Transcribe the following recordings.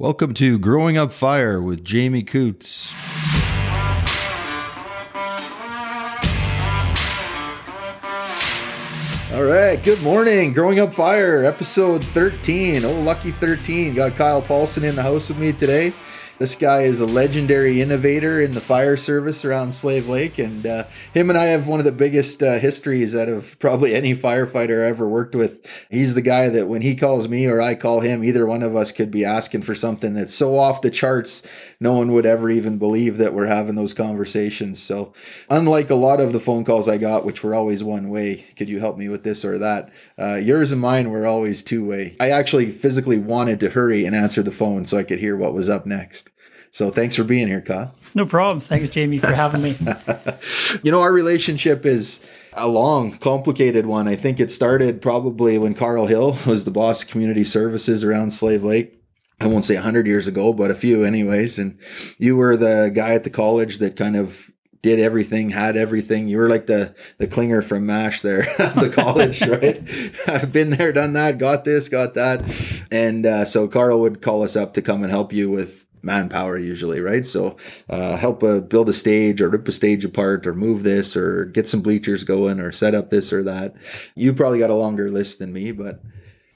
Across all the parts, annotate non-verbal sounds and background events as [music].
Welcome to Growing Up Fire with Jamie Coots. All right, good morning. Growing Up Fire, episode 13. Oh, lucky 13. Got Kyle Paulson in the house with me today. This guy is a legendary innovator in the fire service around Slave Lake, and uh, him and I have one of the biggest uh, histories out of probably any firefighter I ever worked with. He's the guy that when he calls me or I call him, either one of us could be asking for something that's so off the charts, no one would ever even believe that we're having those conversations. So, unlike a lot of the phone calls I got, which were always one way, could you help me with this or that? Uh, yours and mine were always two way. I actually physically wanted to hurry and answer the phone so I could hear what was up next. So thanks for being here, Kyle. No problem. Thanks, Jamie, for having me. [laughs] you know, our relationship is a long, complicated one. I think it started probably when Carl Hill was the boss of community services around Slave Lake. I won't say 100 years ago, but a few, anyways. And you were the guy at the college that kind of did everything, had everything. You were like the the Klinger from MASH there, [laughs] at the college, [laughs] right? I've been there, done that, got this, got that, and uh, so Carl would call us up to come and help you with manpower usually, right? So uh, help uh, build a stage or rip a stage apart or move this or get some bleachers going or set up this or that. You probably got a longer list than me, but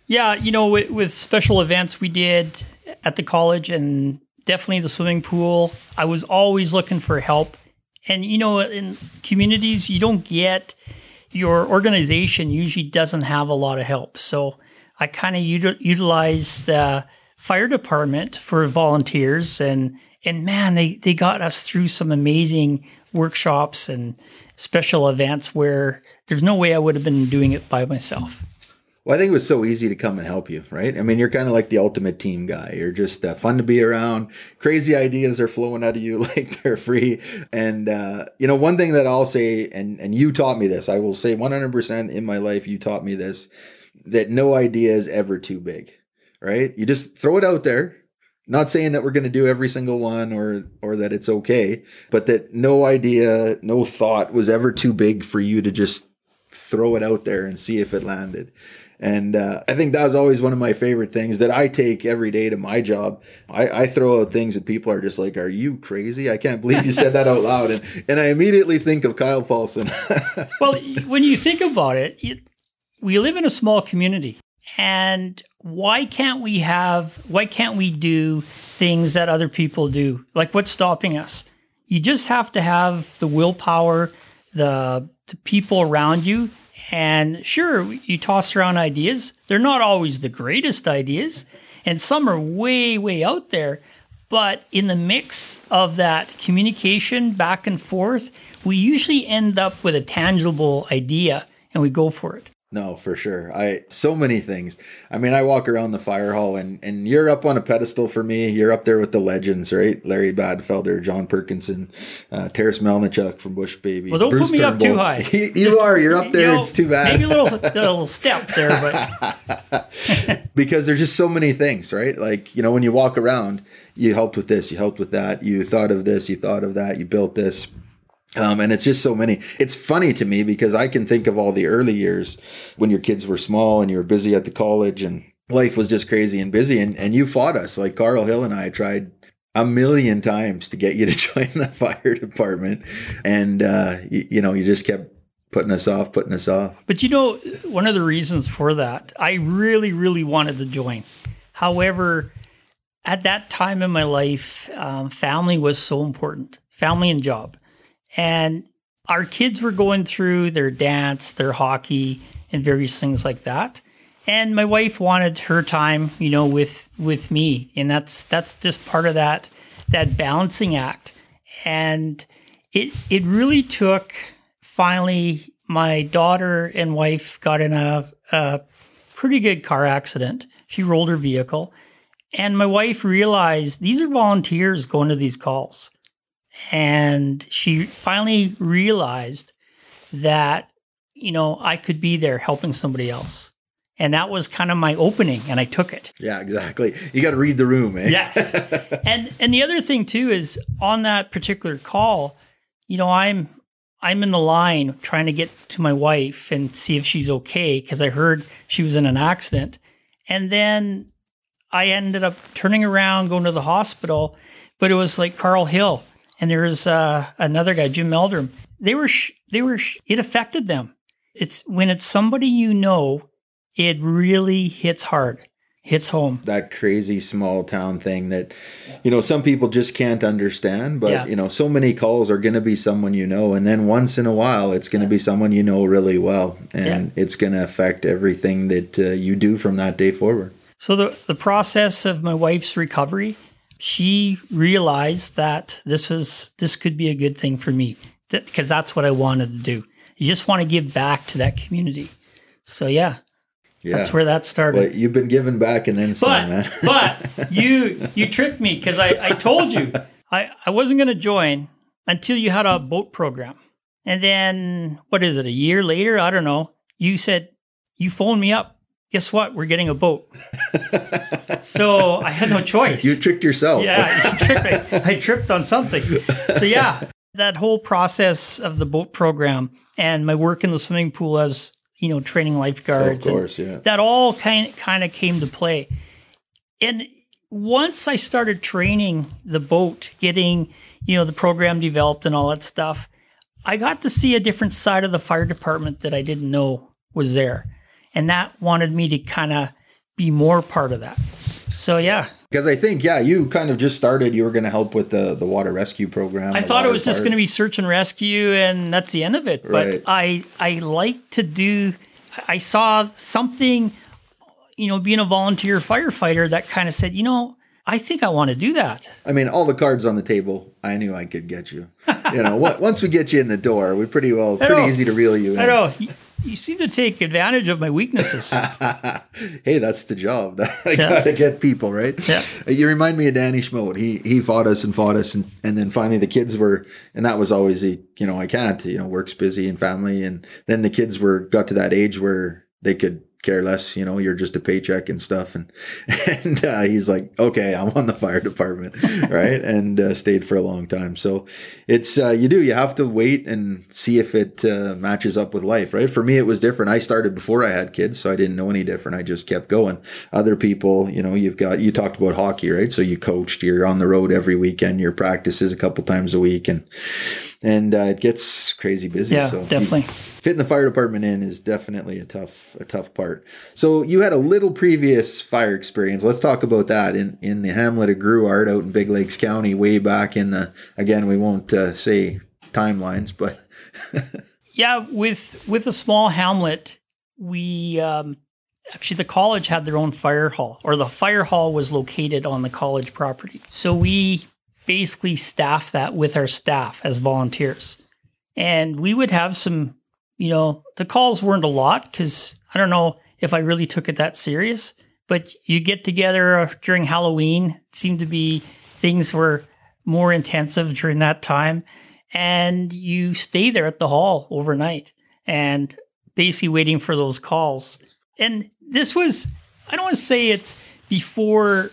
yeah, you know, with, with special events we did at the college and definitely the swimming pool, I was always looking for help. And you know, in communities, you don't get your organization usually doesn't have a lot of help. So I kind of util- utilize the fire department for volunteers and and man they they got us through some amazing workshops and special events where there's no way I would have been doing it by myself. Well, I think it was so easy to come and help you, right? I mean, you're kind of like the ultimate team guy. You're just uh, fun to be around. Crazy ideas are flowing out of you [laughs] like they're free. And uh, you know, one thing that I'll say, and and you taught me this. I will say 100% in my life, you taught me this that no idea is ever too big right? You just throw it out there. Not saying that we're going to do every single one or or that it's okay, but that no idea, no thought was ever too big for you to just throw it out there and see if it landed. And uh, I think that was always one of my favorite things that I take every day to my job. I, I, throw out things that people are just like, "Are you crazy? I can't believe you said that out loud." And and I immediately think of Kyle Paulson. [laughs] well, when you think about it, we live in a small community, and why can't we have, why can't we do things that other people do? Like what's stopping us? You just have to have the willpower, the, the people around you. And sure, you toss around ideas. They're not always the greatest ideas, and some are way, way out there. But in the mix of that communication back and forth, we usually end up with a tangible idea and we go for it. No, for sure. I so many things. I mean, I walk around the fire hall and and you're up on a pedestal for me. You're up there with the legends, right? Larry Badfelder, John Perkinson, uh, Terrace Melnichuk from Bush Baby. Well, don't Bruce put me Turnbull. up too high. [laughs] you, you Just, are. You're up there. You know, it's too bad. Maybe a little, [laughs] a little step there, but [laughs] because there's just so many things, right? Like you know, when you walk around, you helped with this, you helped with that, you thought of this, you thought of that, you built this um, and it's just so many. It's funny to me because I can think of all the early years when your kids were small and you were busy at the college and life was just crazy and busy. And, and you fought us. Like Carl Hill and I tried a million times to get you to [laughs] join the fire department. And, uh, you, you know, you just kept putting us off, putting us off. But you know, one of the reasons for that, I really, really wanted to join. However, at that time in my life, um, family was so important family and job. And our kids were going through their dance, their hockey, and various things like that. And my wife wanted her time, you know, with with me, and that's that's just part of that that balancing act. And it it really took finally my daughter and wife got in a, a pretty good car accident. She rolled her vehicle, and my wife realized these are volunteers going to these calls. And she finally realized that, you know, I could be there helping somebody else. And that was kind of my opening, and I took it. Yeah, exactly. You got to read the room, eh? yes. [laughs] And and the other thing too is on that particular call, you know, I'm I'm in the line trying to get to my wife and see if she's okay because I heard she was in an accident. And then I ended up turning around, going to the hospital, but it was like Carl Hill and there was uh, another guy, Jim Meldrum. They were, sh- they were, sh- it affected them. It's when it's somebody you know, it really hits hard, hits home. That crazy small town thing that, you know, some people just can't understand. But, Yeah. you know, so many calls are going to be someone you know. And then once in a while, it's going to be someone you know really well. And it's going to affect everything that uh, you do from that day forward. So the the process of my wife's recovery, she realized that this was this could be a good thing for me because that's what I wanted to do. You just want to give back to that community. So yeah, Yeah. that's where that started. But you've been giving back and then some, but man. [laughs] but [laughs] you you tricked me because I, I told you I, I wasn't going to join until you had a boat program and then what is it a year later i don't know you said you phoned me up guess what we're getting a boat so i had no choice you tricked yourself. yeah you [laughs] tricked me. i tripped on something so yeah that whole process of the boat program and my work in the swimming pool as you know training of lifeguards and- course, yeah. that all kind kind of came to play. And once I started training the boat, getting you know the program developed and all that stuff, I got to see a different side of the fire department that I didn't know was there, and that wanted me to kind of be more part of that. So yeah, Because I think, yeah, you kind of just started. You were going to help with the the water rescue program. I thought it was just going to be search and rescue, and that's the end of it. Right. But I I like to do. I saw something, you know, being a volunteer firefighter that kind of said, you know, I think I want to do that. I mean, all the cards on the table. I knew I could get you. you know, [laughs] once we get you in the door, we pretty well, pretty easy to reel you in. I know you, seem to take advantage of my weaknesses. [laughs] hey, that's the job. [laughs] I gotta get people right. Yeah. Uh, you remind me of Danny Schmote. He he fought us and fought us, and, and then finally the kids were, and that was always the you know I can't you know work's busy and family, and then the kids were got to that age where they could care less. You know, you're just a paycheck and stuff, and [laughs] and uh, he's like, okay, I'm on the fire department, [laughs] right, and uh, stayed for a long time. So it's uh, you do you have to wait and see if it uh, matches up with life, right? For me, it was different. I started before I had kids, so I didn't know any different. I just kept going. Other people, you know, you've got you talked about hockey, right? So you coached, you're on the road every weekend, your practices a couple times a week, and and uh, it gets crazy busy. Yeah, so definitely. fitting the fire department in is definitely a tough a tough part. So you had a little previous fire experience. Let's talk about that in in the hamlet of Grouard out in Big Lakes County, way back in the. Again, we won't uh, say timelines, but [laughs] Yeah, with with a small hamlet, we um, actually the college had their own fire hall, or the fire hall was located on the college property. So we basically staff that with our staff as volunteers, and we would have some, you know, the calls weren't a lot because I don't know if I really took it that serious, but you get together during Halloween. It seemed to be things were more intensive during that time and you stay there at the hall overnight and basically waiting for those calls. And this was, I don't want to say it's before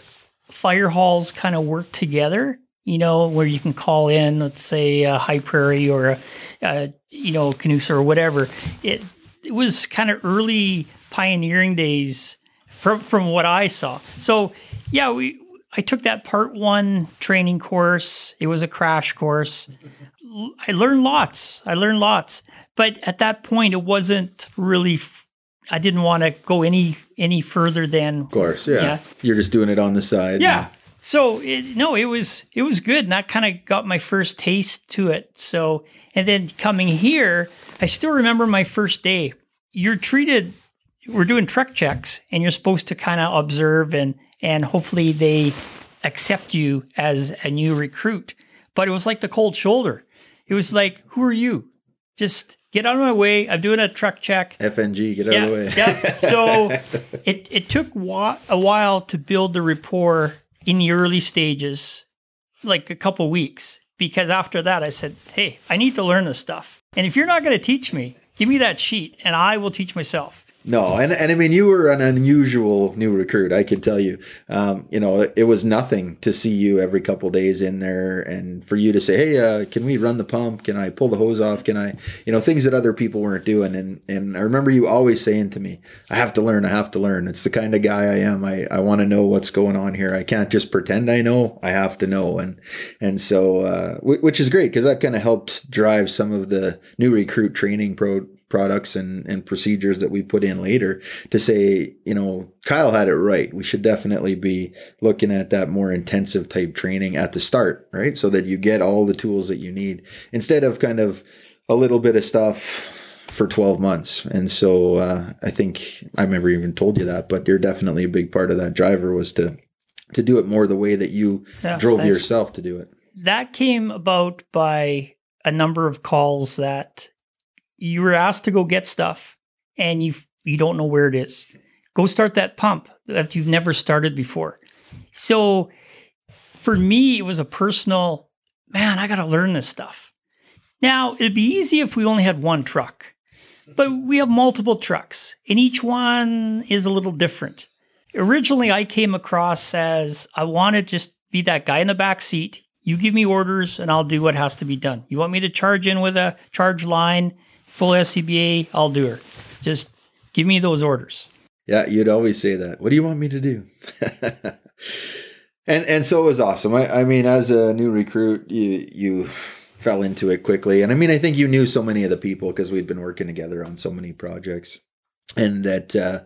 fire halls kind of work together, you know, where you can call in, let's say a High Prairie or a, a you know, Kinuso or whatever. It, it was kind of early pioneering days from from what I saw. So yeah, we I took that part one training course. It was a crash course. I learned lots. I learned lots. But at that point, it wasn't really. F- I didn't want to go any any further than. of course, yeah, Yeah. you're just doing it on the side. Yeah. So it, no, it was it was good, and that kind of got my first taste to it. So and then coming here, I still remember my first day. You're treated. We're doing truck checks, and you're supposed to kind of observe and and hopefully they accept you as a new recruit. But it was like the cold shoulder. It was like, who are you? Just get out of my way. I'm doing a truck check FNG, get out yeah, of the way. yeah. So [laughs] it it took wa- a while to build the rapport in the early stages, like a couple weeks. Because after that, I said, "Hey, I need to learn this stuff. And if you're not going to teach me, give me that sheet, and I will teach myself." No, and, and I mean, you were an unusual new recruit. I could tell you, um, you know, it, was nothing to see you every couple days in there, and for you to say, "Hey, uh, can we run the pump? Can I pull the hose off? Can I?" You know, things that other people weren't doing. And and I remember you always saying to me, "I have to learn. I have to learn." It's the kind of guy I am. I I want to know what's going on here. I can't just pretend I know. I have to know. And and so, uh, which is great because that kind of helped drive some of the new recruit training pro products and, and procedures that we put in later to say, you know, Kyle had it right. We should definitely be looking at that more intensive type training at the start, right? So that you get all the tools that you need instead of kind of a little bit of stuff for 12 months. And so uh, I think I never even told you that, but you're definitely a big part of that driver was to to do it more the way that you yeah, drove thanks. yourself to do it. That came about by a number of calls that you were asked to go get stuff and you you don't know where it is. Go start that pump that you've never started before. So for me, it was a personal man. I got to learn this stuff. Now it'd be easy if we only had one truck, but we have multiple trucks, and each one is a little different. Originally, I came across as I want to just be that guy in the back seat. You give me orders, and I'll do what has to be done. You want me to charge in with a charge line? Full SCBA, I'll do her. Just give me those orders. Yeah, you'd always say that. What do you want me to do? [laughs] and and so it was awesome. I, I mean, as a new recruit, you you fell into it quickly. And I mean, I think you knew so many of the people because we'd been working together on so many projects and that uh,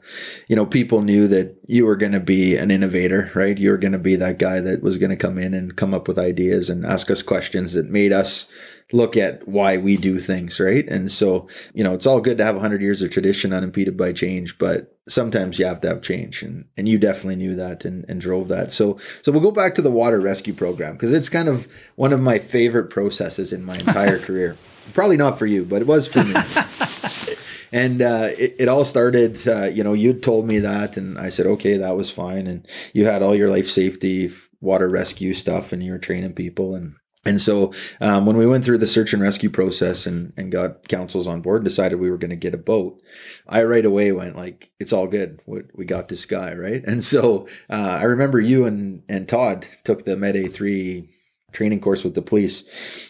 you know people knew that you were going to be an innovator right? You were going to be that guy that was going to come in and come up with ideas and ask us questions that made us look at why we do things right? And so you know it's all good to have 100 years of tradition unimpeded by change but sometimes you have to have change and, and you definitely knew that and, and drove that. So so we'll go back to the water rescue program because it's kind of one of my favorite processes in my entire [laughs] career. Probably not for you but it was for me [laughs] and uh, it, it, all started uh, you know you'd told me that and i said okay that was fine and you had all your life safety water rescue stuff and you were training people and and so um, when we went through the search and rescue process and, and got councils on board and decided we were going to get a boat, I right away went like, it's all good. We, we got this guy, right? And so uh, I remember you and, and Todd took the Med A3 training course with the police.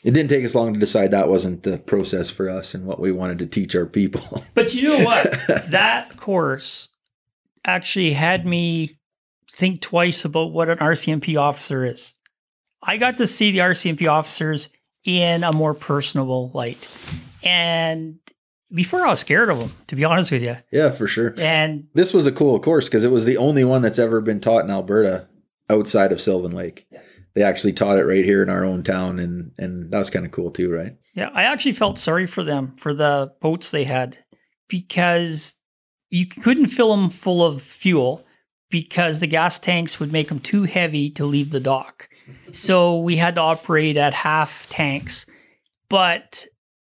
It didn't take us long to decide that wasn't the process for us and what we wanted to teach our people. [laughs] But you know what? that course actually had me think twice about what an RCMP officer is. I got to see the RCMP officers in a more personable light. And before I was scared of them, to be honest with you. Yeah, for sure. And this was a cool course because it was the only one that's ever been taught in Alberta outside of Sylvan Lake. Yeah they actually taught it right here in our own town and and that was kind of cool too right? Yeah i actually felt sorry for them for the boats they had because you couldn't fill them full of fuel because the gas tanks would make them too heavy to leave the dock. So we had to operate at half tanks but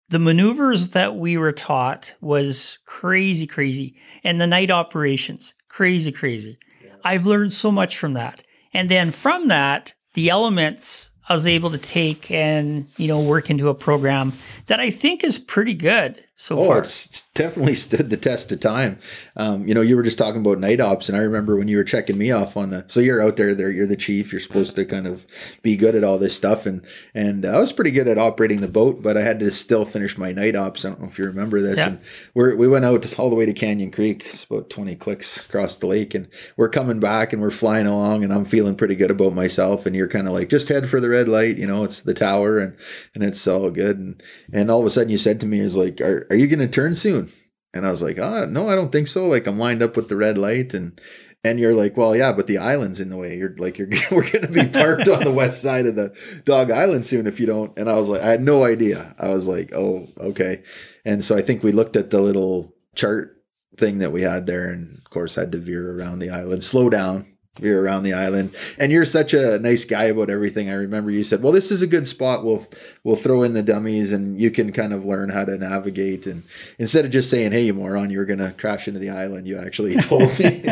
the maneuvers that we were taught was crazy crazy and the night operations crazy crazy. Yeah. i've learned so much from that. And then from that the elements I was able to take and you know work into a program that I think is pretty good so oh, far. It's, it's definitely stood the test of time. Um, you know, you were just talking about night ops, and I remember when you were checking me off on the. So you're out there, there, you're the chief. You're supposed to kind of be good at all this stuff, and and I was pretty good at operating the boat, but I had to still finish my night ops. I don't know if you remember this. Yeah. And we we went out all the way to Canyon Creek. It's about 20 clicks across the lake, and we're coming back, and we're flying along, and I'm feeling pretty good about myself. And you're kind of like, just head for the red light. You know, it's the tower, and and it's all good. And and all of a sudden, you said to me, "Is like, are are you going to turn soon?" And I was like, "Ah, oh, no, I don't think so. Like I'm lined up with the red light and and you're like, well, yeah, but the island's in the way. You're like, you're [laughs] we're going to be [laughs] parked on the west side of the Dog Island soon if you don't. And I was like, I had no idea. I was like, oh, okay. And so I think we looked at the little chart thing that we had there, and of course had to veer around the island, slow down, you're around the island. And you're such a nice guy about everything. I remember you said well this is a good spot. We'll we'll throw in the dummies and you can kind of learn how to navigate. And instead of just saying hey you moron you're gonna crash into the island you actually [laughs] told me.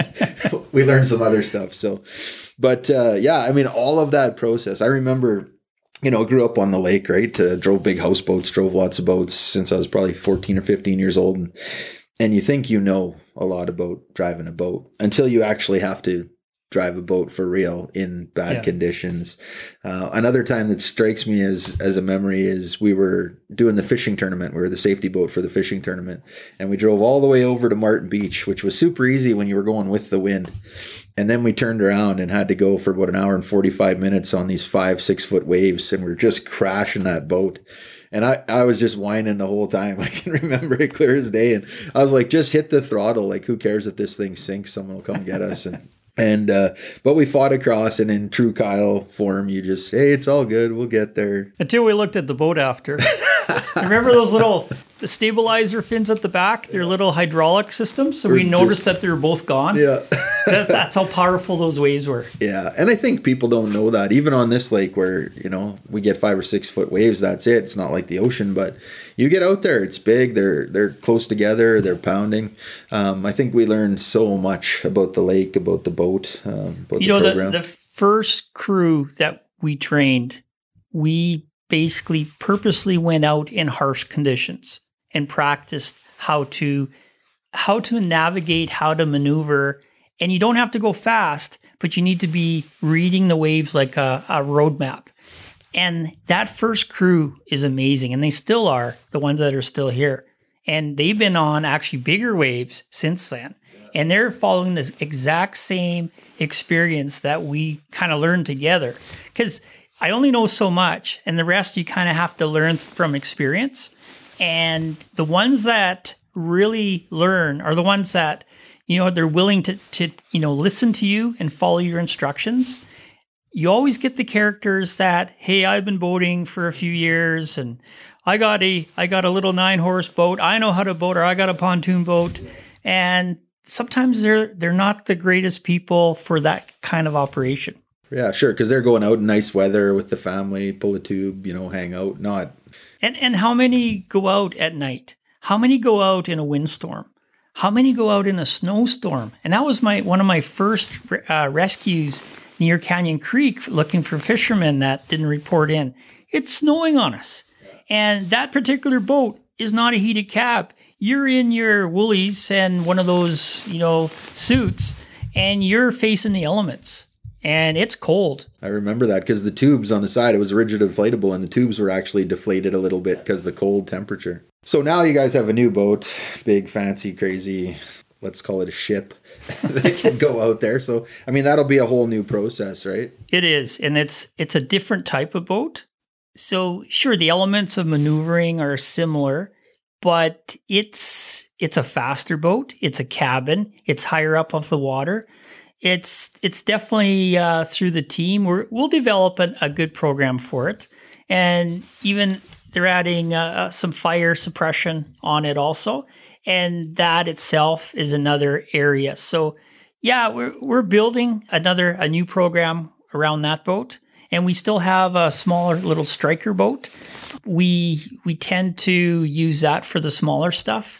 We learned some other stuff. So but uh, yeah i mean all of that process i remember you know, grew up on the lake, right? Uh, drove big houseboats, drove lots of boats since I was probably 14 or 15 years old. And and you think you know a lot about driving a boat until you actually have to drive a boat for real in bad Yeah. conditions. Uh, another time that strikes me as as a memory is we were doing the fishing tournament. We were the safety boat for the fishing tournament, and we drove all the way over to Marten Beach, which was super easy when you were going with the wind. And then we turned around and had to go for about an hour and forty five minutes on these five six foot waves, and we are just crashing that boat. And I, I was just whining the whole time. [laughs] I can remember it clear as day. And I was like, just hit the throttle. Like, who cares if this thing sinks? Someone will come get us. And and uh, but we fought across, and in true Kyle form, you just hey, it's all good. We'll get there. Until we looked at the boat after. [laughs] Remember those little the stabilizer fins at the back? They're little hydraulic systems. So we Or noticed just- that they were both gone. Yeah, [laughs] That, that's how powerful those waves were. yeah. And I think people don't know that even on this lake where you know we get five or six foot waves. That's it. It's not like the ocean, but you get out there, it's big. They're they're close together. They're pounding. Um, I think we learned so much about the lake, about the boat, um, about You the know, program. the, the first crew that we trained, we basically purposely went out in harsh conditions and practiced how to how to navigate, how to maneuver. And you don't have to go fast, but you need to be reading the waves like a, a road map. And that first crew is amazing. And they still are the ones that are still here. And they've been on actually bigger waves since then. And they're following this exact same experience that we kind of learned together. Because I only know so much, and the rest you kind of have to learn from experience. And the ones that really learn are the ones that, you know, they're willing to, to you know, listen to you and follow your instructions you always get the characters that hey i've been boating for a few years and i got a i got a little nine horse boat. I know how to boat or i got a pontoon boat. And sometimes they're they're not the greatest people for that kind of operation. Yeah, sure, because they're going out in nice weather with the family, pull a tube, you know, hang out. Not and and how many go out at night? How many go out in a windstorm? How many go out in a snowstorm? And that was my one of my first uh, rescues near canyon creek looking for fishermen that didn't report in. It's snowing on us. And that particular boat is not a heated cab. You're in your woolies and one of those you know suits and you're facing the elements. And it's cold. I remember that because the tubes on the side, it was rigid inflatable, and the tubes were actually deflated a little bit because the cold temperature. So now you guys have a new boat, big, fancy, crazy, let's call it a ship [laughs] that can go out there. So, I mean, that'll be a whole new process, right? It is, and it's it's a different type of boat. So sure, the elements of maneuvering are similar, but it's it's a faster boat. It's a cabin. It's higher up off the water. It's it's definitely uh, through the team. We're, we'll develop a, a good program for it, and even they're adding uh, some fire suppression on it also, and that itself is another area. So yeah, we're we're building another a new program around that boat, and we still have a smaller little striker boat. We we tend to use that for the smaller stuff.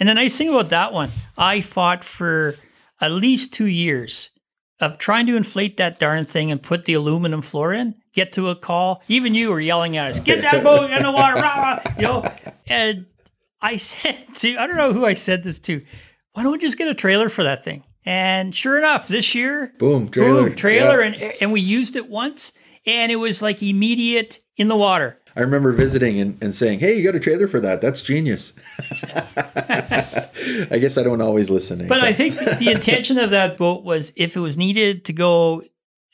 And the nice thing about that one, I fought for at least two years of trying to inflate that darn thing and put the aluminum floor in. Get to a call. Even you were yelling at us, "Get that boat in the water!" Rah, rah, you know. And I [laughs] said to I don't know who I said this to. Why don't we just get a trailer for that thing? And sure enough, this year, Boom, trailer. boom, trailer, Yeah. and and we used it once, and it was like immediate in the water. I remember visiting and, and saying, hey, you got a trailer for that? That's genius. [laughs] I guess I don't always listen. But I think the intention of that boat was if it was needed to go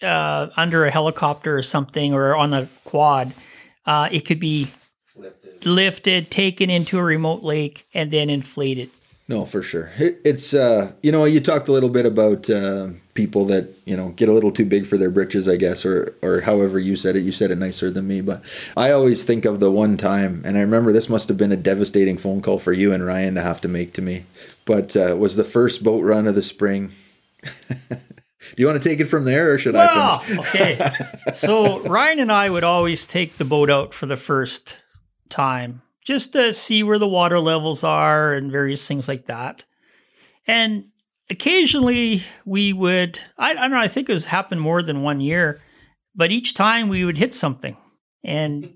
uh, under a helicopter or something or on a quad, uh, it could be lifted, taken into a remote lake, and then inflated. No, for sure. It, it's uh, you know, you talked a little bit about uh, people that you know get a little too big for their britches, I guess, or or however you said it. You said it nicer than me, but I always think of the one time, and I remember this must have been a devastating phone call for you and Ryan to have to make to me. But uh, was the first boat run of the spring. [laughs] Do you want to take it from there, or should I Well, finish? okay. So Ryan and I would always take the boat out for the first time just to see where the water levels are and various things like that. And occasionally we would, I, I don't know, I think it was happened more than one year, but each time we would hit something. And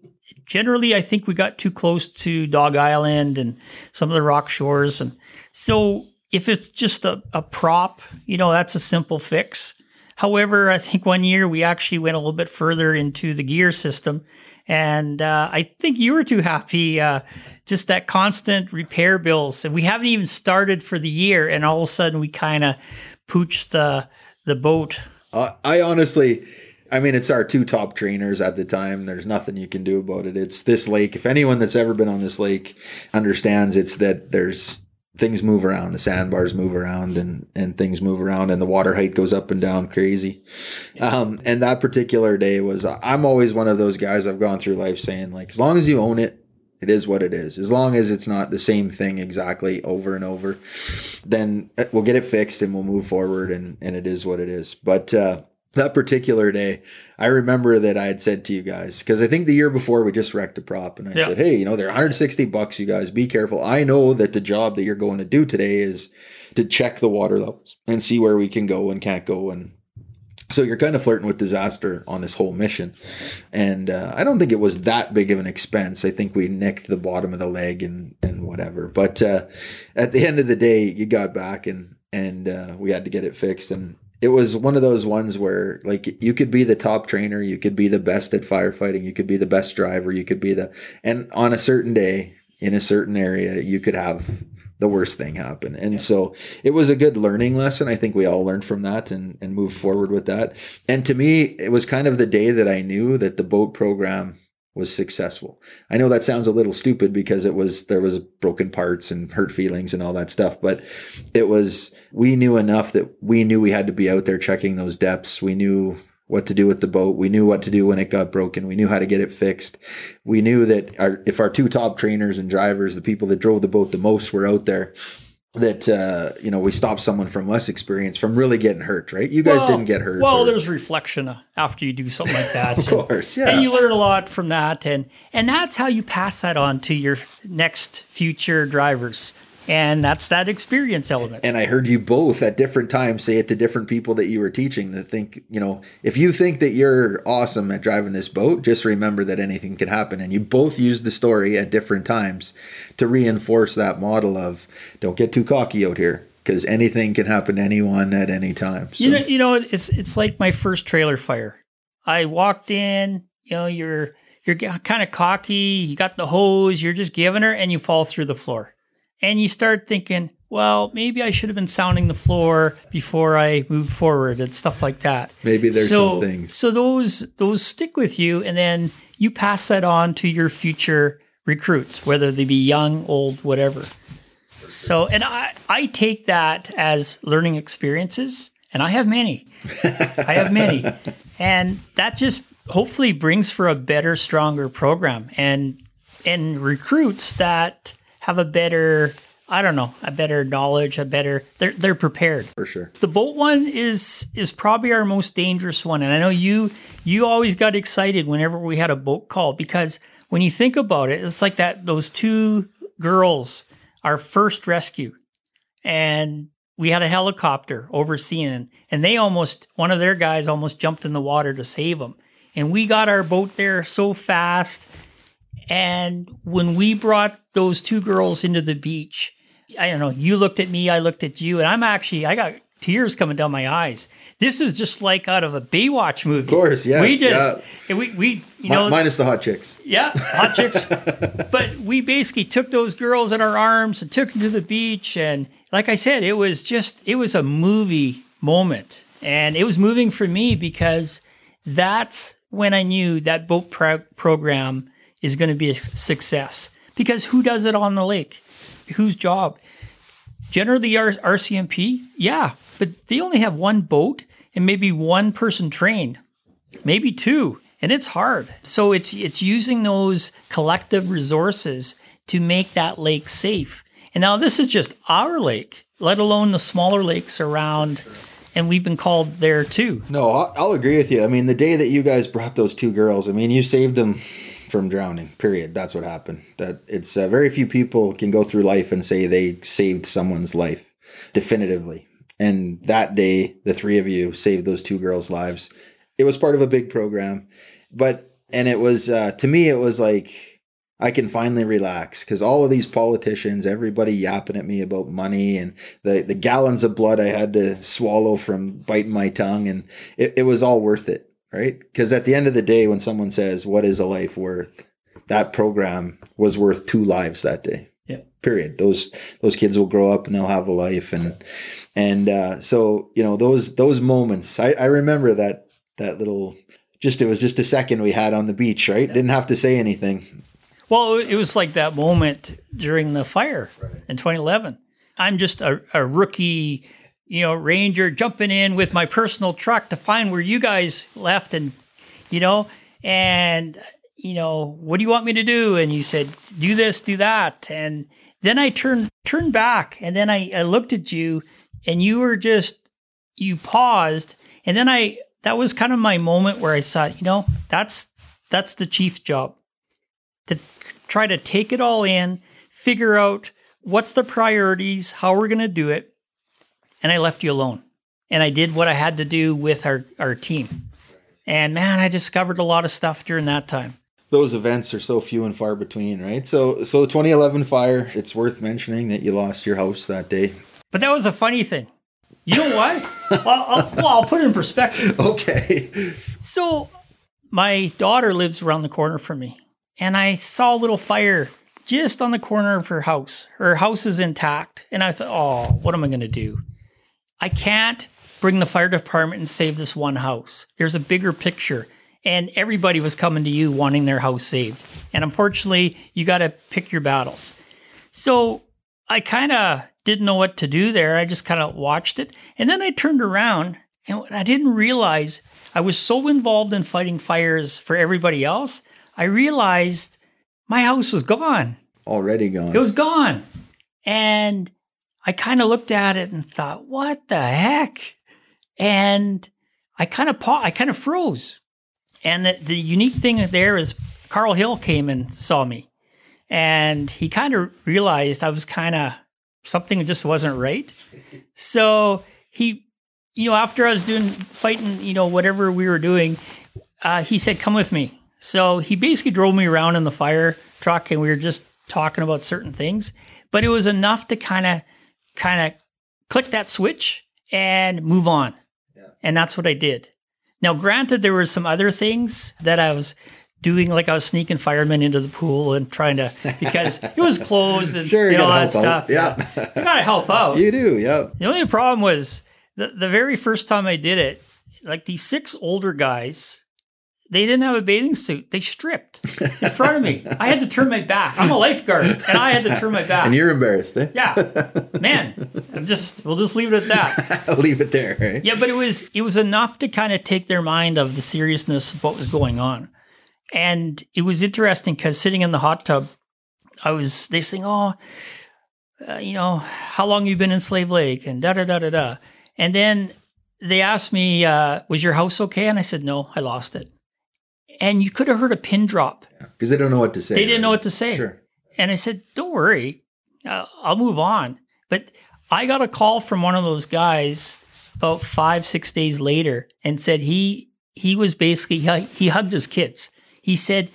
generally, I think we got too close to Dog Island and some of the rock shores. And so if it's just a, a prop, you know, that's a simple fix. However, I think one year we actually went a little bit further into the gear system. And uh, I think you were too happy, uh, just that constant repair bills. And we haven't even started for the year. And all of a sudden we kind of pooched the, the boat. Uh, I honestly, I mean, it's our two top trainers at the time. There's nothing you can do about it. It's this lake. If anyone that's ever been on this lake understands, it's that there's things move around. The sandbars move around and, and things move around and the water height goes up and down crazy. Um, and that particular day was, I'm always one of those guys I've gone through life saying like, as long as you own it, it is what it is. As long as it's not the same thing exactly over and over, then uh, we'll get it fixed and we'll move forward and, and it is what it is. But, uh, that particular day, I remember that I had said to you guys because I think the year before we just wrecked a prop, and I yeah. said, "Hey, you know, they're 160 bucks. You guys, be careful. I know that the job that you're going to do today is to check the water levels and see where we can go and can't go, and so you're kind of flirting with disaster on this whole mission. And uh, I don't think it was that big of an expense. I think we nicked the bottom of the leg and and whatever. But uh, at the end of the day, you got back and and uh, we had to get it fixed and it was one of those ones where like you could be the top trainer, you could be the best at firefighting, you could be the best driver, you could be the and on a certain day in a certain area, you could have the worst thing happen. And yeah. so it was a good learning lesson. I think we all learned from that and and moved forward with that. And to me, it was kind of the day that I knew that the boat program was successful. I know that sounds a little stupid because it was there was broken parts and hurt feelings and all that stuff, but it was we knew enough that we knew we had to be out there checking those depths. We knew what to do with the boat. We knew what to do when it got broken. We knew how to get it fixed. We knew that our, if our two top trainers and drivers, the people that drove the boat the most, were out there, that uh, you know we stop someone from less experience from really getting hurt, right? You guys well, didn't get hurt. Well, or... there's reflection after you do something like that. [laughs] of course, yeah. And you learn a lot from that, and and that's how you pass that on to your next future drivers and that's that experience element. And I heard you both at different times say it to different people that you were teaching that think, you know, if you think that you're awesome at driving this boat, just remember that anything can happen. And you both used the story at different times to reinforce that model of don't get too cocky out here because anything can happen to anyone at any time. So. You know, you know, it's it's like my first trailer fire. I walked in, you know, you're you're kind of cocky, you got the hose, you're just giving her, and you fall through the floor and you start thinking, well, maybe I should have been sounding the floor before I moved forward and stuff like that. Maybe there's so, some things. So those those stick with you, and then you pass that on to your future recruits, whether they be young, old, whatever. So, and I I take that as learning experiences, and I have many. I have many, [laughs] and that just hopefully brings for a better, stronger program and and recruits that have a better I don't know, a better knowledge, a better they're they're prepared. For sure. The boat one is is probably our most dangerous one. And I know you you always got excited whenever we had a boat call because when you think about it, it's like that those two girls, our first rescue. And we had a helicopter overseeing and they almost one of their guys almost jumped in the water to save them. And we got our boat there so fast and when we brought those two girls into the beach, I don't know, you looked at me, I looked at you, and I'm actually, I got tears coming down my eyes. This is just like out of a Baywatch movie. Of course, yes. We just, yeah. we, we, you know, minus the hot chicks. Yeah, hot chicks. [laughs] but we basically took those girls in our arms and took them to the beach. And like I said, it was just, it was a movie moment. And it was moving for me because that's when I knew that boat pro- program is going to be a success because who does it on the lake? Whose job? Generally, our RCMP, yeah, but they only have one boat and maybe one person trained, maybe two, and it's hard. So it's it's using those collective resources to make that lake safe. And now this is just our lake, let alone the smaller lakes around and we've been called there too. No, I'll agree with you. I mean, the day that you guys brought those two girls, I mean, you saved them from drowning. Period. That's what happened. That it's uh, very few people can go through life and say they saved someone's life definitively. And that day, the three of you saved those two girls' lives. It was part of a big program, but and it was uh, to me it was like I can finally relax because all of these politicians, everybody yapping at me about money and the the gallons of blood I had to swallow from biting my tongue, and it, it was all worth it, right? Because at the end of the day, when someone says, "What is a life worth?" that program was worth two lives that day. Yeah. Period. Those those kids will grow up and they'll have a life, and and uh, so you know those those moments. I, I remember that that little just it was just a second we had on the beach, right? Didn't have to say anything. Well, it was like that moment during the fire Right. in 2011. I'm just a, a rookie, you know, ranger jumping in with my personal truck to find where you guys left, and you know, and you know, what do you want me to do? And you said, do this, do that, and then I turned turned back, and then I, I looked at you, and you were just you paused, and then I that was kind of my moment where I thought, you know, that's that's the chief's job to try to take it all in, figure out what's the priorities, how we're going to do it. And I left you alone. And I did what I had to do with our, our team. And man, I discovered a lot of stuff during that time. Those events are so few and far between, right? So so 2011 fire. It's worth mentioning that you lost your house that day. But that was a funny thing. You know what? [laughs] well, I'll, well, I'll put it in perspective. Okay. So my daughter lives around the corner from me, and I saw a little fire just on the corner of her house. Her house is intact, and I thought, "Oh, what am I going to do? I can't bring the fire department and save this one house. There's a bigger picture." And everybody was coming to you wanting their house saved. And unfortunately, you got to pick your battles. So I kind of didn't know what to do there. I just kind of watched it. And then I turned around and I didn't realize I was so involved in fighting fires for everybody else. I realized my house was gone. Already gone. It was gone. And I kind of looked at it and thought, what the heck? And I kind of pa- I kind of froze. And the, the unique thing there is Carl Hill came and saw me. And he kind of realized I was kind of something just wasn't right. So he, you know, after I was doing fighting, you know, whatever we were doing, uh, he said, "Come with me." So he basically drove me around in the fire truck, and we were just talking about certain things. But it was enough to kind of, kind of click that switch and move on. And that's what I did. Now, granted, there were some other things that I was doing, like I was sneaking firemen into the pool and trying to because it was closed and Sure, you know, all that help out. stuff. Yeah. [laughs] you gotta help out. you do. Yep. The only problem was the, the very first time I did it, like these six older guys, they didn't have a bathing suit. They stripped in front of me. I had to turn my back. I'm a lifeguard, and I had to turn my back. And you're embarrassed, eh? yeah, man. I'm just. We'll just leave it at that. [laughs] Leave it there. Right? Yeah, but it was it was enough to kind of take their mind of the seriousness of what was going on, and it was interesting because sitting in the hot tub, I was they saying, "Oh, uh, you know, how long you been in Slave Lake?" and da da da da da, and then they asked me, uh, "Was your house okay?" And I said, "No, I lost it." And you could have heard a pin drop. Because they don't know what to say. They didn't know what to say. Sure. And I said, "Don't worry, uh, I'll move on." But I got a call from one of those guys about five, six days later, and said he he was basically he, he hugged his kids. He said,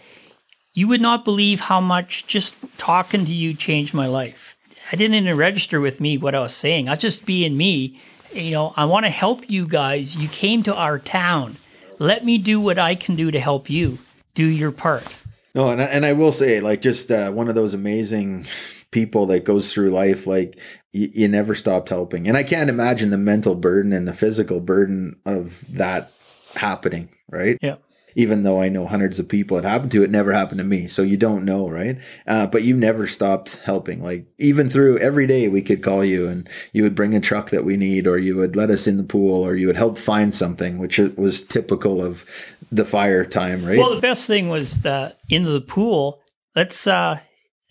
"You would not believe how much just talking to you changed my life." I didn't even register with me what I was saying. I was just being me. You know, I want to help you guys. You came to our town. Let me do what I can do to help you. Do your part. No, and I, and I will say, like, just uh, one of those amazing people that goes through life, like, you, you never stopped helping. And I can't imagine the mental burden and the physical burden of that happening, right? Yeah. Even though I know hundreds of people it happened to, it never happened to me. So you don't know, right? Uh, but you never stopped helping. Like, even through every day, we could call you and you would bring a truck that we need, or you would let us in the pool, or you would help find something, which was typical of the fire time, right? Well, the best thing was the into the pool. Let's, uh,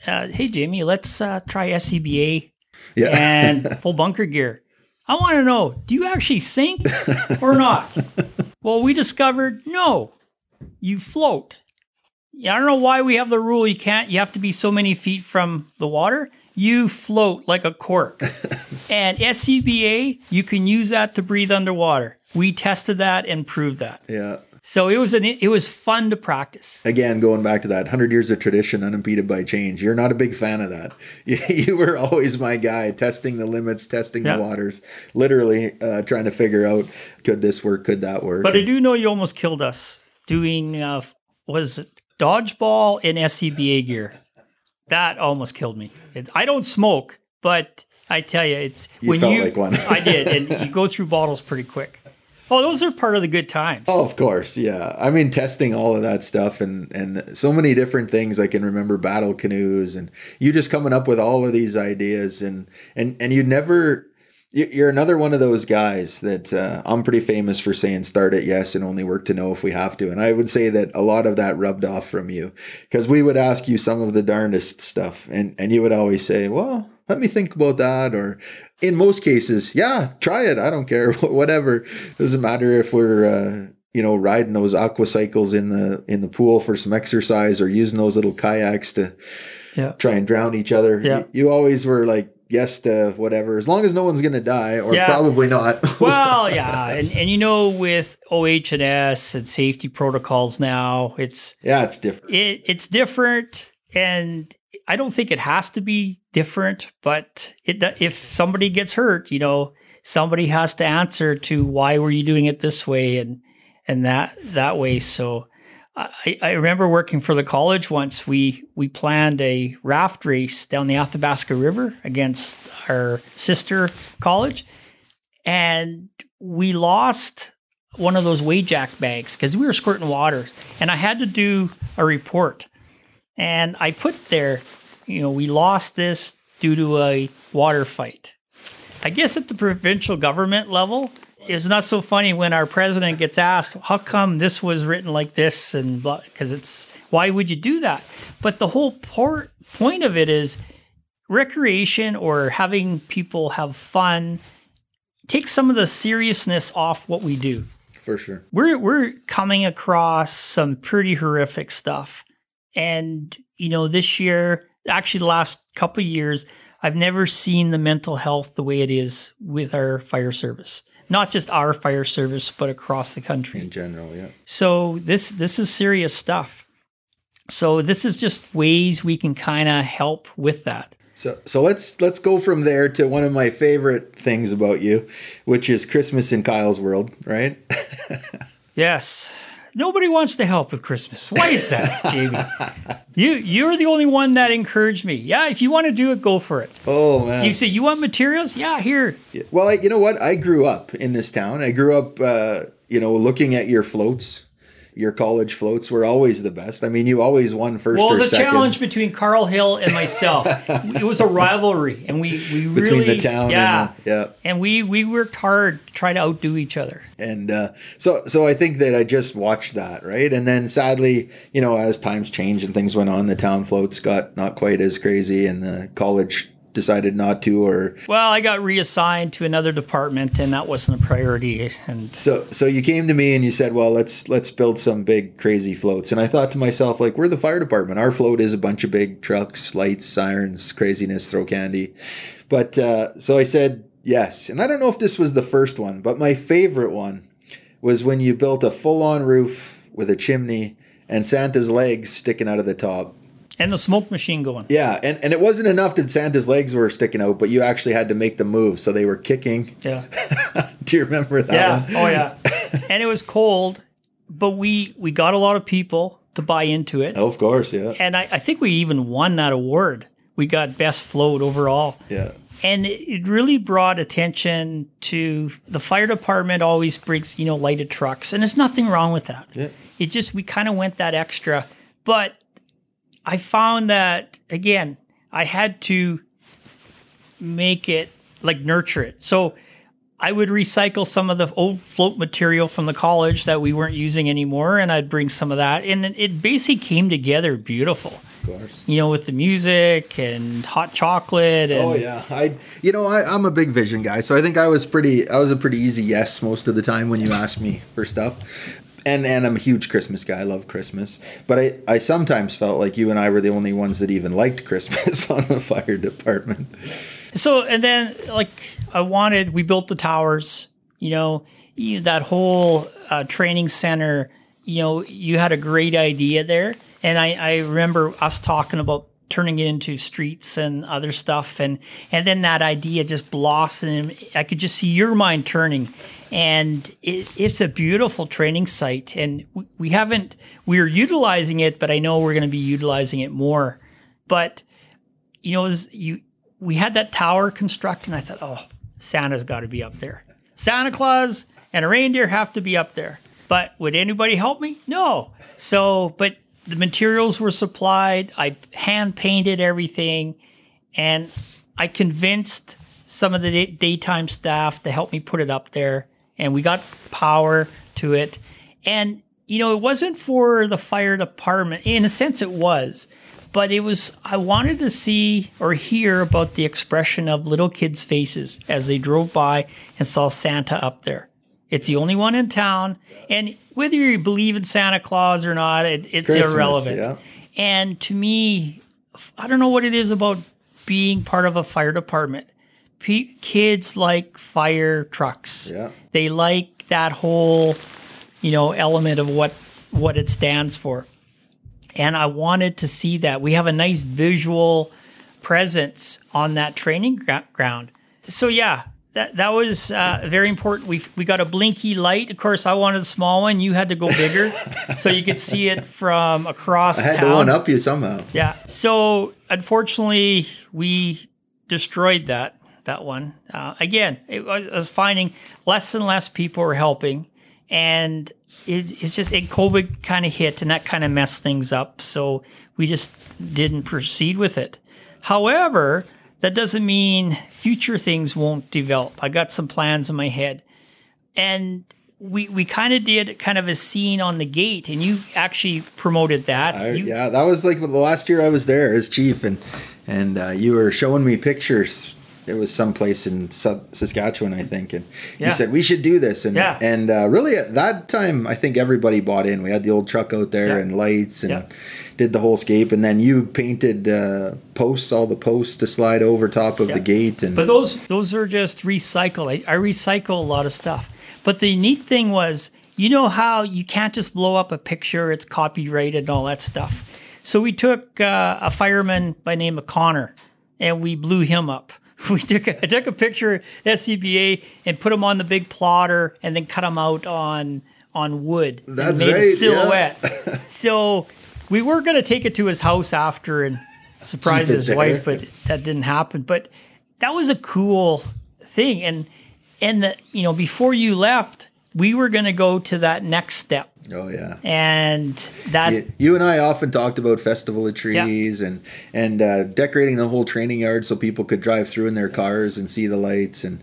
uh, hey Jamie, let's uh, try SCBA yeah. and [laughs] full bunker gear. I want to know, do you actually sink or not? [laughs] well, we discovered no, you float. Yeah, I don't know why we have the rule you can't. You have to be so many feet from the water. You float like a cork. [laughs] and SCBA, you can use that to breathe underwater. We tested that and proved that. yeah. So it was an it was fun to practice. Again, going back to that 100 years of tradition unimpeded by change. You're not a big fan of that. [laughs] You, you were always my guy, testing the limits, testing Yeah. the waters, literally uh, trying to figure out could this work, could that work. But I do know you almost killed us doing uh, was dodgeball in SCBA gear. That almost killed me. It's, I don't smoke, but I tell you, it's when You like one. I did, and [laughs] you go through bottles pretty quick. Oh, those are part of the good times. Oh, of course, yeah. I mean, testing all of that stuff and and so many different things. I can remember battle canoes and you just coming up with all of these ideas and and and you never. You- You're another one of those guys that uh, I'm pretty famous for saying start at yes and only work to know if we have to. And I would say that a lot of that rubbed off from you because we would ask you some of the darndest stuff and, and you would always say, well, let me think about that. Or in most cases, yeah, try it. I don't care. [laughs] Whatever. Doesn't matter if we're, uh, you know, riding those aqua cycles in the in the pool for some exercise or using those little kayaks to Yeah. try and drown each other. Yeah. You, you always were like yes to whatever, as long as no one's gonna die, or Yeah. probably not. [laughs] Well, yeah, and, and you know, with OH and S and safety protocols now, it's yeah, it's different. it, it's different, and I don't think it has to be different. But it, if somebody gets hurt, you know, somebody has to answer to why were you doing it this way and and that that way. So. I, I remember working for the college once. We we planned a raft race down the Athabasca River against our sister college, and we lost one of those Wajax bags because we were squirting water, and I had to do a report, and I put there, you know, we lost this due to a water fight. I guess at the provincial government level, it's not so funny when our president gets asked, "How come this was written like this?" and because it's why would you do that? But the whole port, point of it is recreation or having people have fun takes some of the seriousness off what we do. For sure. We're we're coming across some pretty horrific stuff. And you know, this year, actually the last couple of years, I've never seen the mental health the way it is with our fire service. Not just our fire service, but across the country. In general, yeah. So this this is serious stuff. So this is just ways we can kind of help with that. So so let's let's go from there to one of my favorite things about you, which is Christmas in Kyle's world, right? [laughs] Yes. Nobody wants to help with Christmas. Why is that, Jamie? You you're the only one that encouraged me. Yeah, if you want to do it, go for it. Oh man. You say you want materials? Yeah, here. Well, I, you know what? I grew up in this town. I grew up, uh, you know, looking at your floats. Your college floats were always the best. I mean, you always won first Well, it was a second challenge between Carl Hill and [laughs] myself. it was a rivalry, and we we between really the town. yeah, and the, yeah. and we we worked hard to try to outdo each other. and uh, so so I think that I just watched that right, and then sadly, you know, as times changed and things went on, the town floats got not quite as crazy, and the college decided not to, or Well, I got reassigned to another department, and that wasn't a priority. And so so you came to me and you said, well, let's let's build some big crazy floats, and I thought to myself, like, we're the fire department. Our float is a bunch of big trucks, lights, sirens, craziness, throw candy, but uh, so I said yes, and I don't know if this was the first one, but my favorite one was when you built a full-on roof with a chimney and Santa's legs sticking out of the top. And the smoke machine going. Yeah, and, and it wasn't enough that Santa's legs were sticking out, but you actually had to make the move, so they were kicking. Yeah. [laughs] Do you remember that Yeah. one? Oh yeah. [laughs] and it was cold, but we we got a lot of people to buy into it. Oh, of course, yeah, And I, I think we even won that award. We got best float overall. yeah. And it, it really brought attention to the fire department always brings, you know, lighted trucks. And there's nothing wrong with that. Yeah. It just we kind of went that extra. But I found that again, I had to make it like nurture it. So I would recycle some of the old float material from the college that we weren't using anymore, and I'd bring some of that, and it- basically came together beautiful. Of course. You know, with the music and hot chocolate. Oh, and, Oh yeah, I you know I, I'm a big vision guy, so I think I was pretty I was a pretty easy yes most of the time when you asked me for stuff. And and I'm a huge Christmas guy. I love Christmas, but I I sometimes felt like you and I were the only ones that even liked Christmas [laughs] on the fire department. So, and then like I wanted, we built the towers. You know, that whole uh, training center you know, you had a great idea there. And I, I remember us talking about turning it into streets and other stuff and and then that idea just blossomed i could just see your mind turning and it, it's a beautiful training site. And we, we haven't we're utilizing it but i know we're going to be utilizing it more. But you know as you we had that tower constructed and i thought oh santa's got to be up there. Santa claus and a reindeer have to be up there. But would anybody help me? No. So but the materials were supplied. I hand painted everything, and I convinced some of the day- daytime staff to help me put it up there. And we got power to it. And, you know, it wasn't for the fire department. In a sense, it was. But it was, I wanted to see or hear about the expression of little kids' faces as they drove by and saw Santa up there. It's the only one in town. And whether you believe in Santa Claus or not, it, it's Christmas, irrelevant. yeah. And to me, I don't know what it is about being part of a fire department. P- kids like fire trucks. Yeah. They like that whole, you know, element of what what it stands for. And I wanted to see that. We have a nice visual presence on that training gra- ground. So yeah, that that was uh, very important. We we got a blinky light. Of course, I wanted a small one. You had to go bigger, [laughs] so you could see it from across I had town. to one up you somehow. Yeah. So unfortunately, we destroyed that that one. Uh, again, it was, I was finding less and less people were helping, and it, it's just it, COVID kind of hit, and that kind of messed things up. So we just didn't proceed with it. However, that doesn't mean future things won't develop. I got some plans in my head, and we we kind of did kind of a scene on the gate, and you actually promoted that. I, You- yeah, that was like the last year I was there as chief, and and uh, you were showing me pictures. It was someplace in Saskatchewan, I think, and Yeah. you said we should do this, and Yeah. and uh, really at that time, I think everybody bought in. We had the old truck out there Yeah. and lights, and did the whole scape, and then you painted uh, posts, all the posts to slide over top of the gate, and But those those are just recycled. I, I recycle a lot of stuff. But the neat thing was, you know how you can't just blow up a picture; it's copyrighted and all that stuff. So we took uh, a fireman by name of Connor, and we blew him up. [laughs] We took a, I took a picture of SCBA and put them on the big plotter, and then cut them out on on wood. That's made right, yeah. silhouettes. [laughs] so we were going to take it to his house after and surprise his there. wife, but that didn't happen. But that was a cool thing, and and the you know before you left, we were going to go to that next step, oh yeah. and that You, you and I often talked about festival of trees and and uh, decorating the whole training yard so people could drive through in their cars and see the lights. And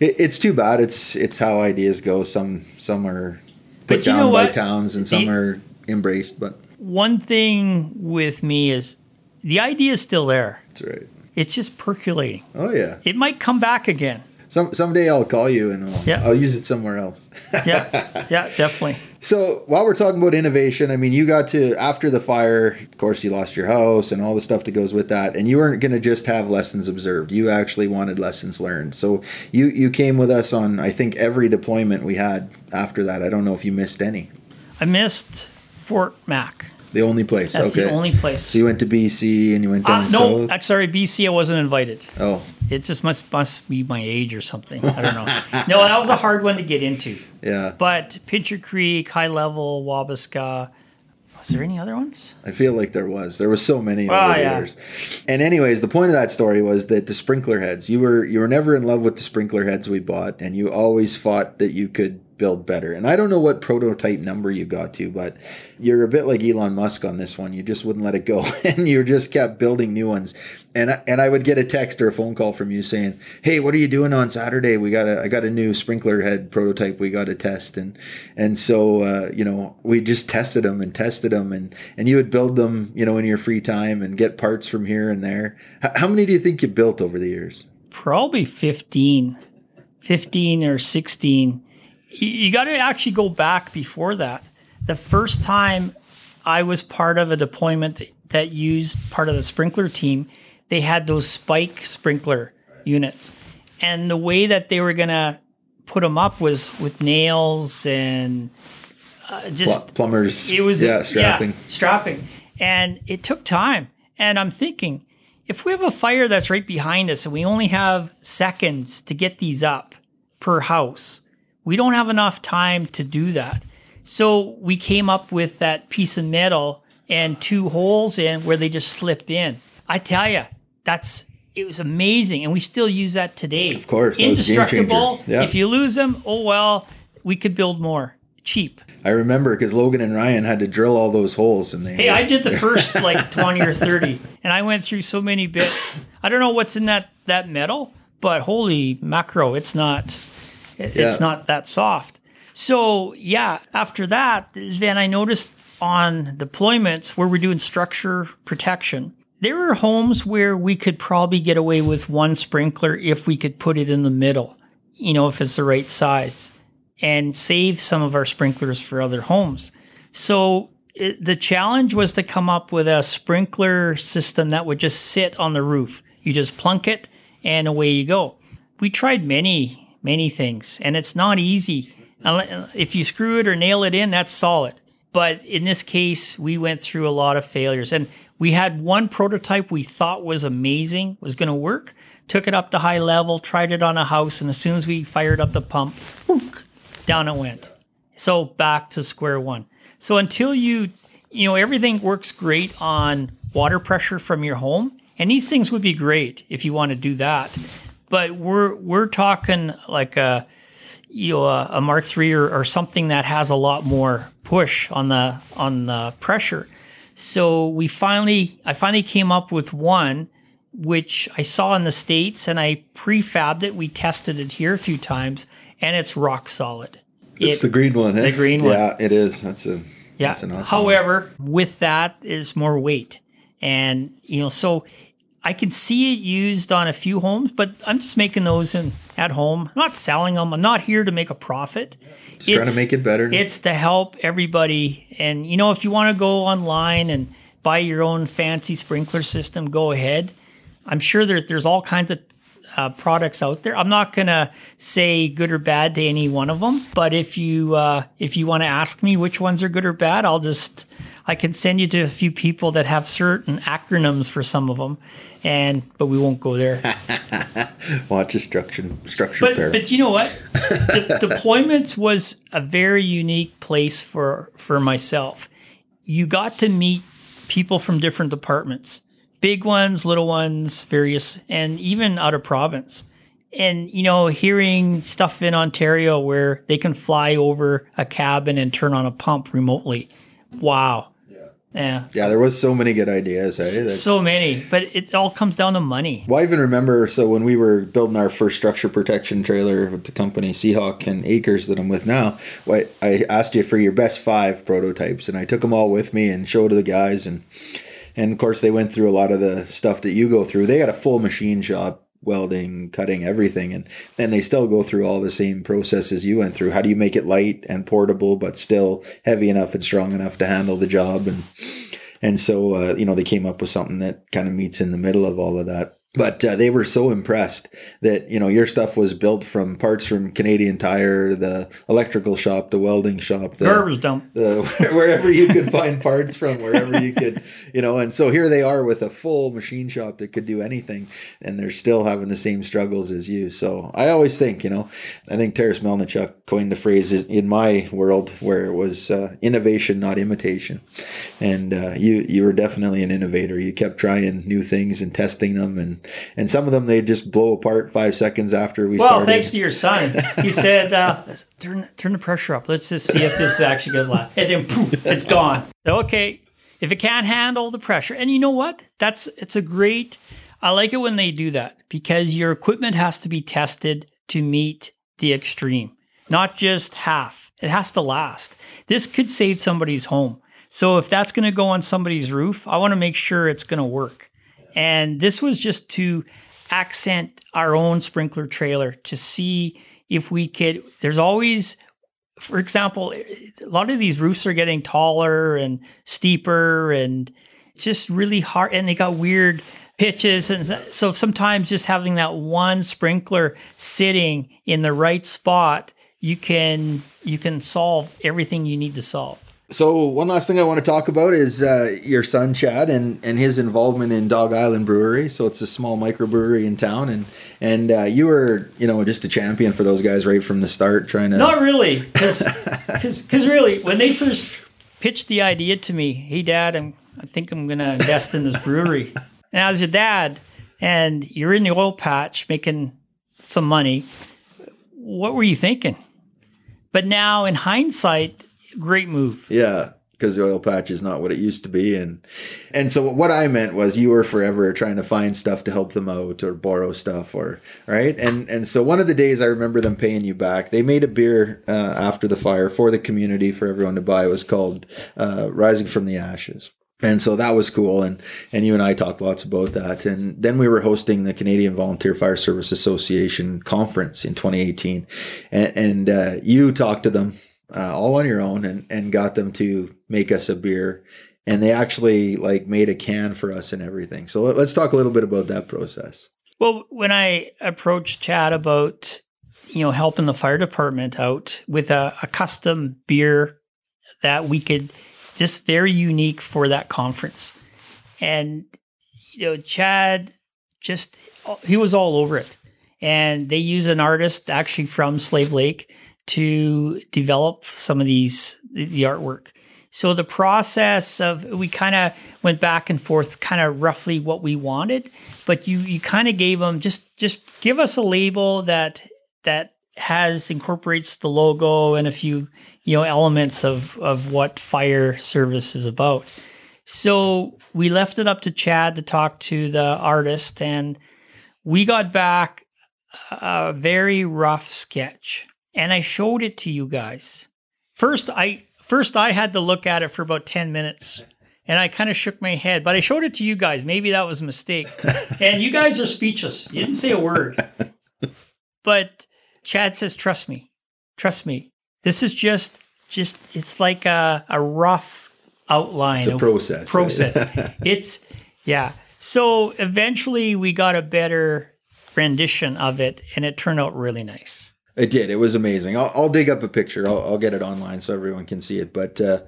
it, it's too bad. It's it's how ideas go. Some some are put But down by towns and some The- are embraced. But one thing with me is the idea is still there. that's right. It's just percolating. Oh yeah. It might come back again. Some someday I'll call you and I'll, Yeah. I'll use it somewhere else. Yeah, [laughs] yeah, definitely. So while we're talking about innovation, I mean, you got to after the fire. Of course, you lost your house and all the stuff that goes with that, and you weren't going to just have lessons observed. You actually wanted lessons learned. So you you came with us on I think every deployment we had after that. I don't know if you missed any. I missed Fort Mac. The only place. That's okay. the only place. So you went to BC and you went down Uh, no, south. Sorry, BC. I wasn't invited. Oh, It just must must be my age or something. I don't know. [laughs] no, that was a hard one to get into. yeah. But Pincher Creek, High Level, Wabasca. Was there any other ones? I feel like there was. There was so many over Oh, the yeah. years. And anyways, the point of that story was that the sprinkler heads, you were you were never in love with the sprinkler heads we bought, and you always fought that you could build better. And I don't know what prototype number you got to, but you're a bit like Elon Musk on this one. You just wouldn't let it go, [laughs] and you just kept building new ones. And I, and I would get a text or a phone call from you saying, "Hey, what are you doing on Saturday? We got a I got a new sprinkler head prototype we got to test." And and so uh, you know we just tested them and tested them, and and you would build them, you know, in your free time and get parts from here and there. H- how many do you think you built over the years? Probably 15, 15 or 16. You, got to actually go back before that. The first time I was part of a deployment that, that used part of the sprinkler team, they had those spike sprinkler units. And the way that they were going to put them up was with nails and uh, just Pl- plumbers. it was yeah, strapping. yeah, strapping, and it took time. And I'm thinking, if we have a fire that's right behind us and we only have seconds to get these up per house, we don't have enough time to do that. So we came up with that piece of metal and two holes in where they just slip in. I tell you, that's it was amazing, and we still use that today. Of course, that was a game changer. indestructible. Yeah. If you lose them, oh well, we could build more cheap. I remember because Logan and Ryan had to drill all those holes, and they. Hey, I uh, did the [laughs] first like 20 or 30, and I went through so many bits. I don't know what's in that that metal, but holy macro, it's not it- it's not that soft. So, yeah, after that, then I noticed on deployments where we're doing structure protection, there are homes where we could probably get away with one sprinkler if we could put it in the middle, you know, if it's the right size, and save some of our sprinklers for other homes. So it, the challenge was to come up with a sprinkler system that would just sit on the roof. You just plunk it and away you go. We tried many, many things, and it's not easy. If you screw it or nail it in, that's solid. But in this case, we went through a lot of failures. And we had one prototype we thought was amazing, was going to work, took it up to high level, tried it on a house, and as soon as we fired up the pump, down it went. So back to square one. So until you, you know, everything works great on water pressure from your home, and these things would be great if you want to do that. But we're we're talking like a, you know, a, a Mark III or, or something that has a lot more push on the on the pressure. So we finally, I finally came up with one which I saw in the states, and I prefabbed it. We tested it here a few times, and it's rock solid. It's It- the green one, eh? the green one. Yeah, it is. That's a. yeah. That's an awesome However, with that is more weight, and you know, so I can see it used on a few homes, but I'm just making those in at home. I'm not selling them. I'm not here to make a profit. Just trying to make it better. It's to help everybody. And you know, if you want to go online and buy your own fancy sprinkler system, go ahead. I'm sure there's there's all kinds of uh, products out there. I'm not gonna say good or bad to any one of them, but if you uh, if you want to ask me which ones are good or bad, I'll just I can send you to a few people that have certain acronyms for some of them, and but we won't go there. [laughs] Watch a structure structure But pair. but you know what? [laughs] De- deployments was a very unique place for for myself. You got to meet people from different departments, big ones, little ones, various, and even out of province. And you know, hearing stuff in Ontario where they can fly over a cabin and turn on a pump remotely. Wow. Yeah. yeah, there was so many good ideas. Eh? That's, So many, but it all comes down to money. Well, I even remember so when we were building our first structure protection trailer with the company Seahawk and Acres that I'm with now, why I asked you for your best five prototypes, and I took them all with me and showed to the guys, and and of course they went through a lot of the stuff that you go through. They got a full machine shop, welding, cutting, everything, and and they still go through all the same processes you went through. How do you make it light and portable, but still heavy enough and strong enough to handle the job and and so, uh, you know, they came up with something that kind of meets in the middle of all of that. But uh, they were so impressed that, you know, your stuff was built from parts from Canadian Tire, the electrical shop, the welding shop, the, Garbage dump. the [laughs] wherever you could find parts from, wherever you could, you know. And so here they are with a full machine shop that could do anything, and they're still having the same struggles as you. So I always think, you know, I think Terrace Melnichuk coined the phrase in my world where it was uh, innovation, not imitation. And uh, you you were definitely an innovator. You kept trying new things and testing them, and and some of them they just blow apart five seconds after we Well, started. thanks to your son. He [laughs] said, uh, "Turn turn the pressure up. Let's just see if this is actually going to last." And then poof, it's gone. Okay, if it can't handle the pressure, and you know what? That's it's a great. I like it when they do that because your equipment has to be tested to meet the extreme, not just half. It has to last. This could save somebody's home. So if that's going to go on somebody's roof, I want to make sure it's going to work. And this was just to accent our own sprinkler trailer to see if we could. There's always, for example, a lot of these roofs are getting taller and steeper and just really hard. And they got weird pitches. And so sometimes just having that one sprinkler sitting in the right spot, you can you can solve everything you need to solve. So one last thing I want to talk about is uh, your son Chad and, and his involvement in Dog Island Brewery. So it's a small microbrewery in town, and and uh, you were you know just a champion for those guys right from the start, trying to. Not really, because because [laughs] really when they first pitched the idea to me, hey dad, I'm I think I'm gonna invest in this brewery. and I was your dad, and you're in the oil patch making some money. What were you thinking? But now in hindsight, great move. Yeah, because the oil patch is not what it used to be, and and so what I meant was you were forever trying to find stuff to help them out or borrow stuff or right, and and so one of the days I remember them paying you back. They made a beer uh, after the fire for the community for everyone to buy. It was called uh, Rising from the Ashes. And so that was cool, and and you and I talked lots about that. And then we were hosting the Canadian Volunteer Fire Service Association conference in 2018, and, and uh, you talked to them uh, all on your own and, and got them to make us a beer. And they actually like made a can for us and everything. So let, us talk a little bit about that process. Well, when I approached Chad about, you know, helping the fire department out with a, a custom beer that we could just very unique for that conference. And, you know, Chad just, he was all over it. And they use an artist actually from Slave Lake to develop some of these the artwork. So the process of we kind of went back and forth, kind of roughly what we wanted, but you you kind of gave them just just give us a label that that has incorporates the logo and a few you know elements of of what fire service is about. So we left it up to Chad to talk to the artist, and we got back a very rough sketch and I showed it to you guys. First, I first I had to look at it for about 10 minutes and I kind of shook my head, but I showed it to you guys. Maybe that was a mistake. [laughs] and you guys are speechless. You didn't say a word. But Chad says, trust me. Trust me. This is just just it's like a, a rough outline. It's a process. Process. [laughs] it's yeah. So eventually we got a better rendition of it and it turned out really nice. It did. It was amazing. I'll, I'll dig up a picture. I'll, I'll, get it online so everyone can see it. But uh,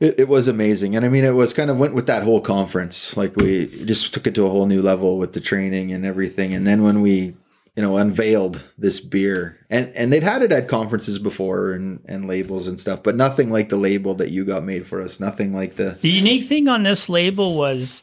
it, it, was amazing, and I mean, it was kind of went with that whole conference. Like we just took it to a whole new level with the training and everything. And then when we, you know, unveiled this beer, and and they'd had it at conferences before and and labels and stuff, but nothing like the label that you got made for us. Nothing like the. The unique thing on this label was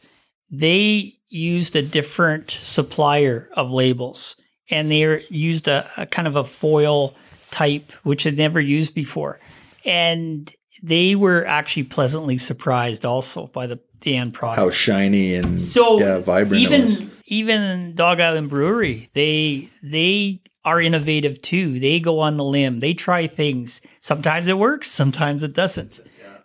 they used a different supplier of labels and they used a, a kind of a foil type, which had never used before. And they were actually pleasantly surprised also by the, the end product. How shiny and so yeah, vibrant even even Dog Island Brewery, they they are innovative too. They go on the limb. They try things. Sometimes it works, sometimes it doesn't.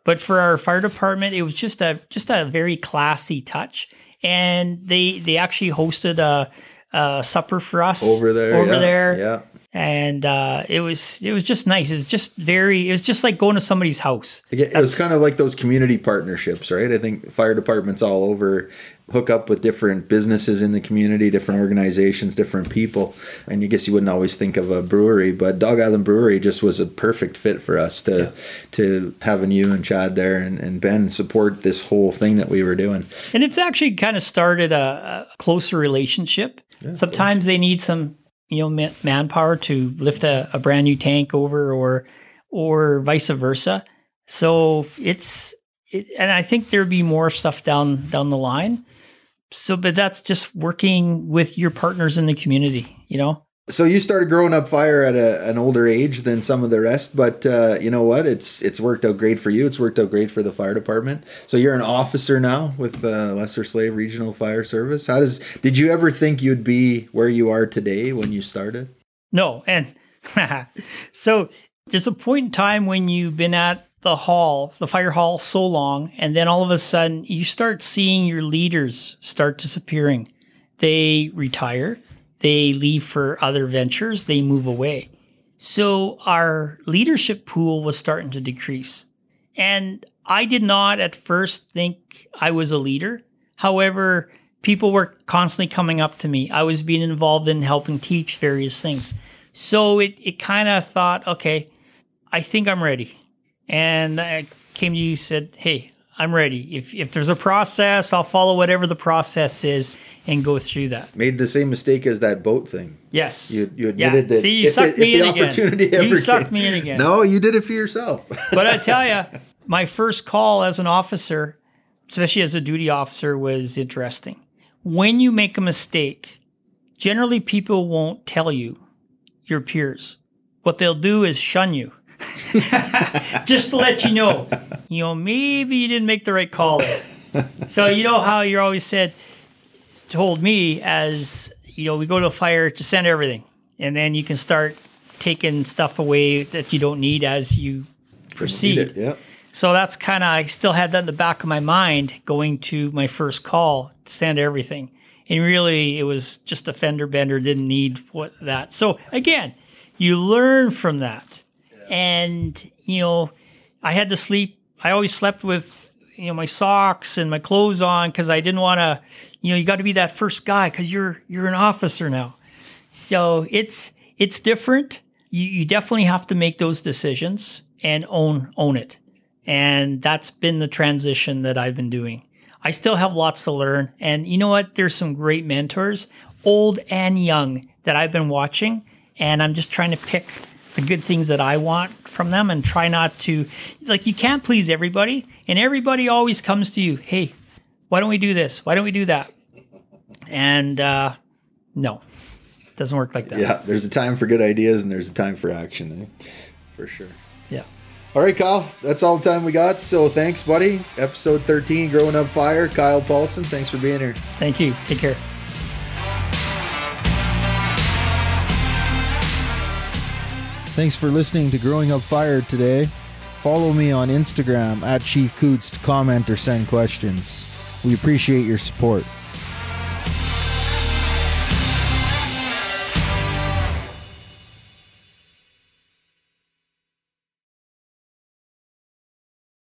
But for our fire department, it was just a just a very classy touch. And they they actually hosted a uh, supper for us over there. Over yeah, there. Yeah. And uh, it was it was just nice. It was just very. It was just like going to somebody's house. It was kind of like those community partnerships, right? I think fire departments all over hook up with different businesses in the community, different organizations, different people. And you guess you wouldn't always think of a brewery, but Dog Island Brewery just was a perfect fit for us to yeah. to having you and Chad there and, and Ben support this whole thing that we were doing. And it's actually kind of started a, a closer relationship. Yeah, Sometimes they need some you know manpower to lift a, a brand new tank over or or vice versa. So it's it, and I think there'd be more stuff down down the line. So but that's just working with your partners in the community you know so you started growing up fire at a, an older age than some of the rest but uh, you know what? It's it's worked out great for you. It's worked out great for the fire department. So you're an officer now with the lesser slave regional fire service. How does did you ever think you'd be where you are today when you started? No and [laughs] so there's a point in time when you've been at the hall, the fire hall, so long, and then all of a sudden you start seeing your leaders start disappearing. They retire, they leave for other ventures, they move away. So our leadership pool was starting to decrease. And I did not at first think I was a leader. However, people were constantly coming up to me. I was being involved in helping teach various things. So it, it kind of thought, okay, I think I'm ready. And I came to you said, hey, I'm ready. If, if there's a process, I'll follow whatever the process is and go through that. Made the same mistake as that boat thing. Yes. You, you admitted yeah. that See, you sucked it, me in again. You sucked came- me in again. No, you did it for yourself. [laughs] but I [laughs] tell you, my first call as an officer, especially as a duty officer, was interesting. When you make a mistake, generally people won't tell you, your peers. What they'll do is shun you. [laughs] Just to let you know, you know, maybe you didn't make the right call. So you know how you're always said, told me as you know, we go to a fire to send everything, and then you can start taking stuff away that you don't need as you proceed. Yeah. So that's kind of I still had that in the back of my mind going to my first call to send everything. And really it was just a fender bender didn't need what that. So again, you learn from that. And you know, I had to sleep I always slept with you know my socks and my clothes on cuz I didn't want to you know, you got to be that first guy cuz you're you're an officer now. So it's it's different. You you definitely have to make those decisions and own own it. And that's been the transition that I've been doing. I still have lots to learn. And you know what? There's some great mentors, old and young, that I've been watching. And I'm just trying to pick the good things that I want from them and try not to, like, you can't please everybody. And everybody always comes to you, hey, why don't we do this? Why don't we do that? And uh, no, it doesn't work like that. Yeah. There's a time for good ideas and there's a time for action. Eh? For sure. Yeah. All right, Kyle. That's all the time we got. So thanks, buddy. Episode 13, Growing Up Fire. Kyle Paulson. Thanks for being here. Thank you. Take care. Thanks for listening to Growing Up Fire today. Follow me on Instagram at Chief Coutts to comment or send questions. We appreciate your support.